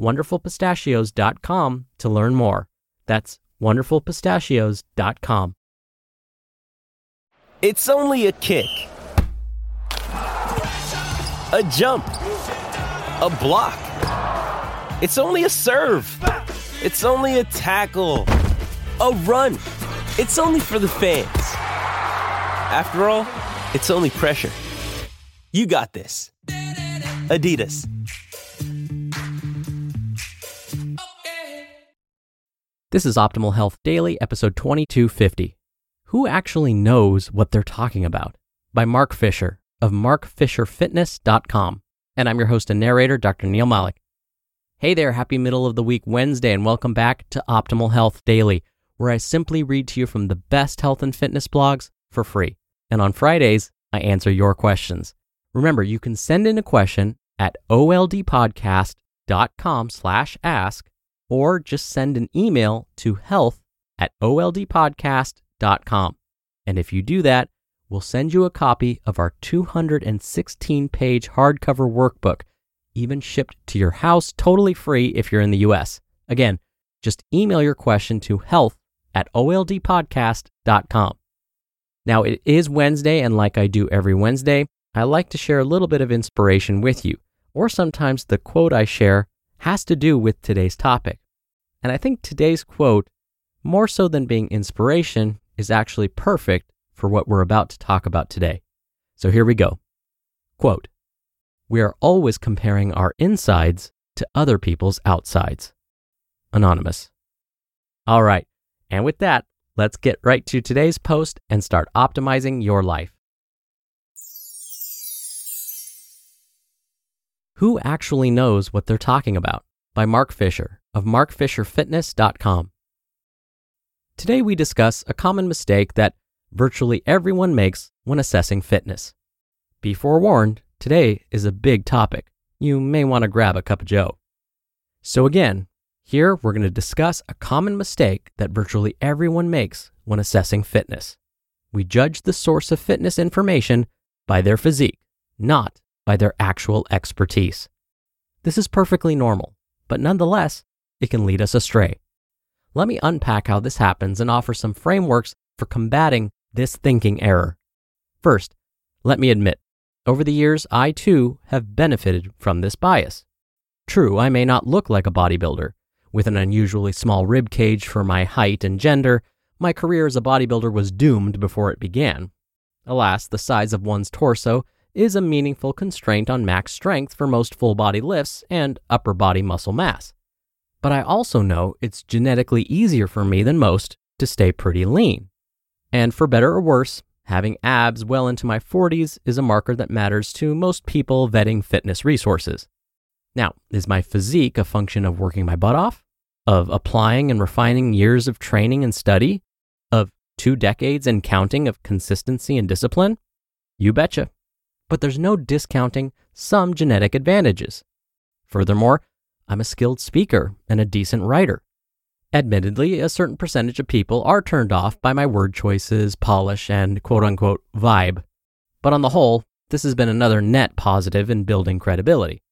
wonderfulpistachios.com to learn more. That's wonderfulpistachios.com. It's only a kick, a jump, a block. It's only a serve. It's only a tackle, a run. It's only for the fans. After all, it's only pressure. You got this. Adidas. This is Optimal Health Daily, episode 2250. Who actually knows what they're talking about? By Mark Fisher of markfisherfitness.com. And I'm your host and narrator, Dr. Neal Malik. Hey there, happy middle of the week Wednesday, and welcome back to Optimal Health Daily, where I simply read to you from the best health and fitness blogs for free. And on Fridays, I answer your questions. Remember, you can send in a question at oldpodcast.com slash ask or just send an email to health at oldpodcast.com. And if you do that, we'll send you a copy of our 216 page hardcover workbook, even shipped to your house totally free if you're in the US. Again, just email your question to health at oldpodcast.com. Now, it is Wednesday, and like I do every Wednesday, I like to share a little bit of inspiration with you, or sometimes the quote I share has to do with today's topic. And I think today's quote, more so than being inspiration, is actually perfect for what we're about to talk about today. So here we go. Quote We are always comparing our insides to other people's outsides. Anonymous. All right. And with that, let's get right to today's post and start optimizing your life. Who actually knows what they're talking about? By Mark Fisher of markfisherfitness.com. Today we discuss a common mistake that virtually everyone makes when assessing fitness. Be forewarned, today is a big topic. You may want to grab a cup of joe. So again, here we're going to discuss a common mistake that virtually everyone makes when assessing fitness. We judge the source of fitness information by their physique, not by their actual expertise. This is perfectly normal, but nonetheless, it can lead us astray. Let me unpack how this happens and offer some frameworks for combating this thinking error. First, let me admit, over the years, I too have benefited from this bias. True, I may not look like a bodybuilder. With an unusually small rib cage for my height and gender, my career as a bodybuilder was doomed before it began. Alas, the size of one's torso is a meaningful constraint on max strength for most full body lifts and upper body muscle mass. But I also know it's genetically easier for me than most to stay pretty lean. And for better or worse, having abs well into my 40s is a marker that matters to most people vetting fitness resources. Now, is my physique a function of working my butt off? Of applying and refining years of training and study? Of two decades and counting of consistency and discipline? You betcha. But there's no discounting some genetic advantages. Furthermore, I'm a skilled speaker and a decent writer. Admittedly, a certain percentage of people are turned off by my word choices, polish, and quote unquote vibe. But on the whole, this has been another net positive in building credibility.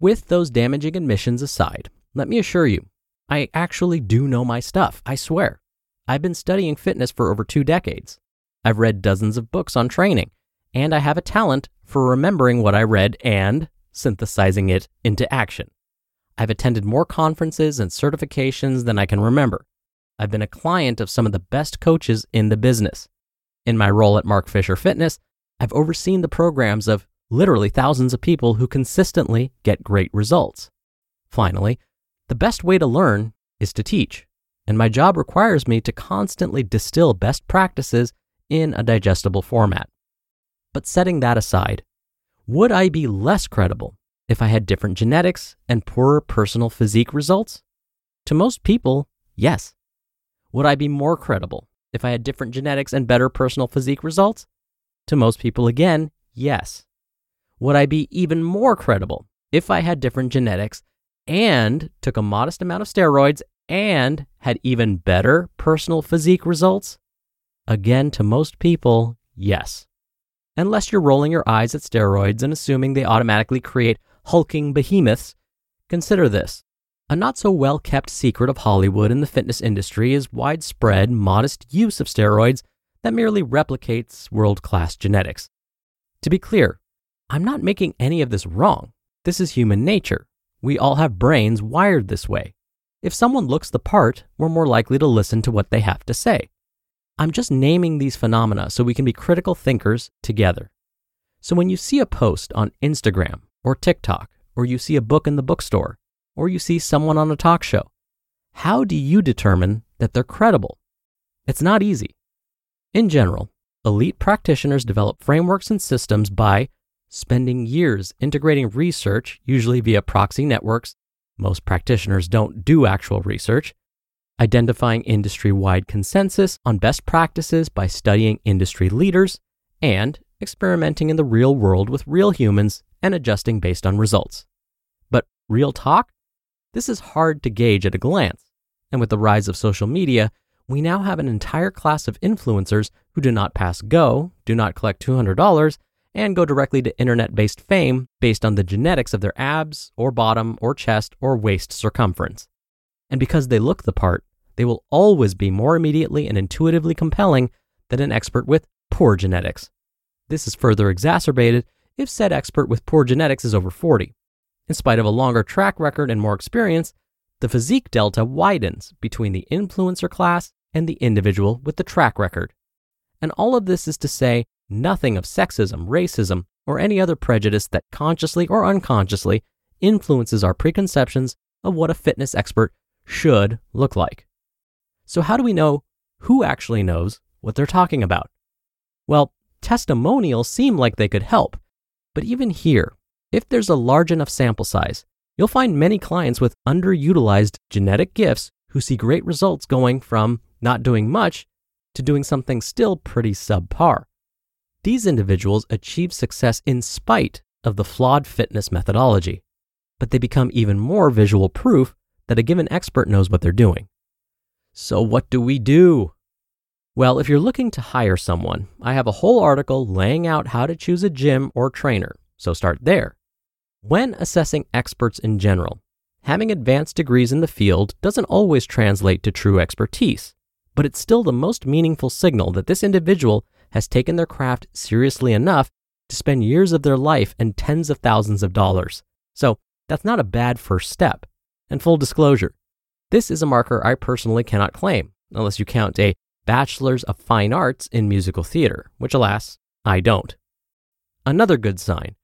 With those damaging admissions aside, let me assure you, I actually do know my stuff, I swear. I've been studying fitness for over two decades. I've read dozens of books on training, and I have a talent for remembering what I read and synthesizing it into action. I've attended more conferences and certifications than I can remember. I've been a client of some of the best coaches in the business. In my role at Mark Fisher Fitness, I've overseen the programs of literally thousands of people who consistently get great results. Finally, the best way to learn is to teach, and my job requires me to constantly distill best practices in a digestible format. But setting that aside, would I be less credible if I had different genetics and poorer personal physique results? To most people, yes. Would I be more credible if I had different genetics and better personal physique results? To most people, again, yes. Would I be even more credible if I had different genetics and took a modest amount of steroids and had even better personal physique results? Again, to most people, yes. Unless you're rolling your eyes at steroids and assuming they automatically create hulking behemoths, consider this. A not so well kept secret of Hollywood and the fitness industry is widespread, modest use of steroids that merely replicates world class genetics. To be clear, I'm not making any of this wrong. This is human nature. We all have brains wired this way. If someone looks the part, we're more likely to listen to what they have to say. I'm just naming these phenomena so we can be critical thinkers together. So when you see a post on Instagram or TikTok, or you see a book in the bookstore, or you see someone on a talk show, how do you determine that they're credible? It's not easy. In general, elite practitioners develop frameworks and systems by spending years integrating research, usually via proxy networks. Most practitioners don't do actual research. Identifying industry wide consensus on best practices by studying industry leaders, and experimenting in the real world with real humans and adjusting based on results. But real talk? This is hard to gauge at a glance. And with the rise of social media, we now have an entire class of influencers who do not pass Go, do not collect $200, and go directly to internet based fame based on the genetics of their abs, or bottom, or chest, or waist circumference. And because they look the part, they will always be more immediately and intuitively compelling than an expert with poor genetics. This is further exacerbated if said expert with poor genetics is over 40. In spite of a longer track record and more experience, the physique delta widens between the influencer class and the individual with the track record. And all of this is to say nothing of sexism, racism, or any other prejudice that consciously or unconsciously influences our preconceptions of what a fitness expert should look like. So, how do we know who actually knows what they're talking about? Well, testimonials seem like they could help, but even here, if there's a large enough sample size, you'll find many clients with underutilized genetic gifts who see great results going from not doing much to doing something still pretty subpar. These individuals achieve success in spite of the flawed fitness methodology, but they become even more visual proof that a given expert knows what they're doing. So, what do we do? Well, if you're looking to hire someone, I have a whole article laying out how to choose a gym or trainer, so start there. When assessing experts in general, having advanced degrees in the field doesn't always translate to true expertise, but it's still the most meaningful signal that this individual has taken their craft seriously enough to spend years of their life and tens of thousands of dollars. So that's not a bad first step. And full disclosure, this is a marker I personally cannot claim, unless you count a Bachelor's of Fine Arts in Musical Theater, which alas, I don't. Another good sign.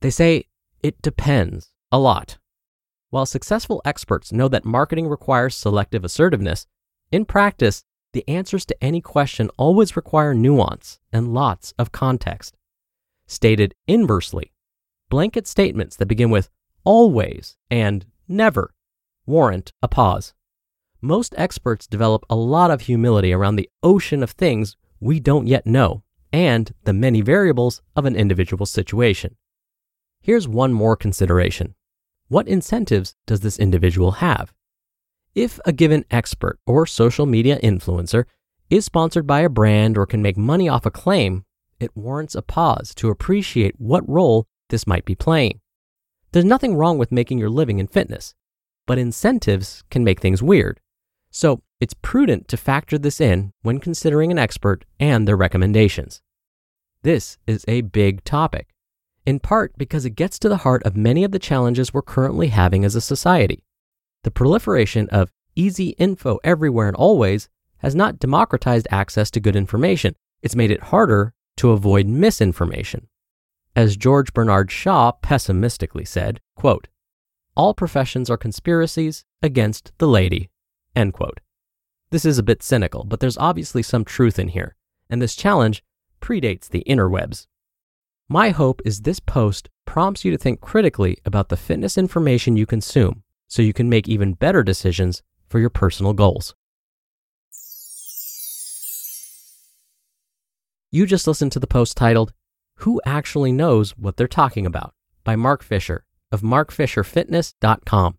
They say it depends a lot. While successful experts know that marketing requires selective assertiveness, in practice, the answers to any question always require nuance and lots of context. Stated inversely, blanket statements that begin with always and never warrant a pause. Most experts develop a lot of humility around the ocean of things we don't yet know and the many variables of an individual situation. Here's one more consideration. What incentives does this individual have? If a given expert or social media influencer is sponsored by a brand or can make money off a claim, it warrants a pause to appreciate what role this might be playing. There's nothing wrong with making your living in fitness, but incentives can make things weird. So it's prudent to factor this in when considering an expert and their recommendations. This is a big topic. in part because it gets to the heart of many of the challenges we're currently having as a society. The proliferation of easy info everywhere and always has not democratized access to good information. It's made it harder to avoid misinformation. As George Bernard Shaw pessimistically said, quote, all professions are conspiracies against the lady, end quote. This is a bit cynical, but there's obviously some truth in here, and this challenge predates the interwebs. My hope is this post prompts you to think critically about the fitness information you consume so you can make even better decisions for your personal goals. You just listened to the post titled, Who Actually Knows What They're Talking About by Mark Fisher of markfisherfitness.com.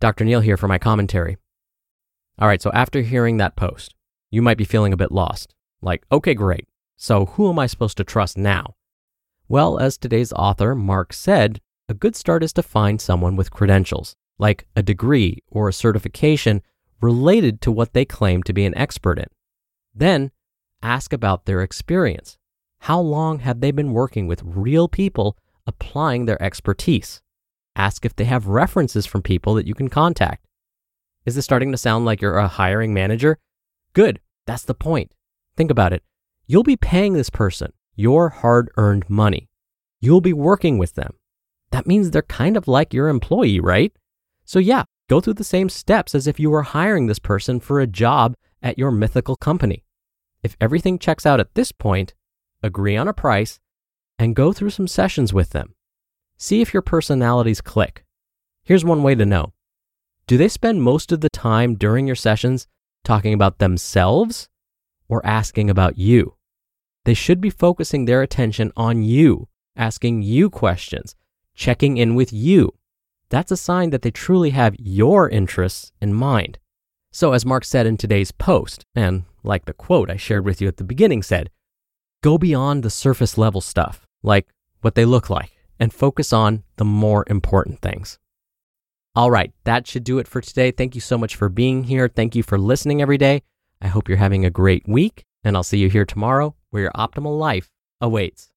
Dr. Neal here for my commentary. All right, so after hearing that post, you might be feeling a bit lost. Like, okay, great. So who am I supposed to trust now? Well, as today's author, Mark, said, a good start is to find someone with credentials, like a degree or a certification related to what they claim to be an expert in. Then ask about their experience. How long have they been working with real people applying their expertise? Ask if they have references from people that you can contact. Is this starting to sound like you're a hiring manager? Good. That's the point. Think about it. You'll be paying this person your hard earned money. You'll be working with them. That means they're kind of like your employee, right? So, yeah, go through the same steps as if you were hiring this person for a job at your mythical company. If everything checks out at this point, agree on a price and go through some sessions with them. See if your personalities click. Here's one way to know Do they spend most of the time during your sessions talking about themselves or asking about you? They should be focusing their attention on you, asking you questions, checking in with you. That's a sign that they truly have your interests in mind. So, as Mark said in today's post, and like the quote I shared with you at the beginning said, go beyond the surface level stuff, like what they look like and focus on the more important things. All right, that should do it for today. Thank you so much for being here. Thank you for listening every day. I hope you're having a great week, and I'll see you here tomorrow where your optimal life awaits.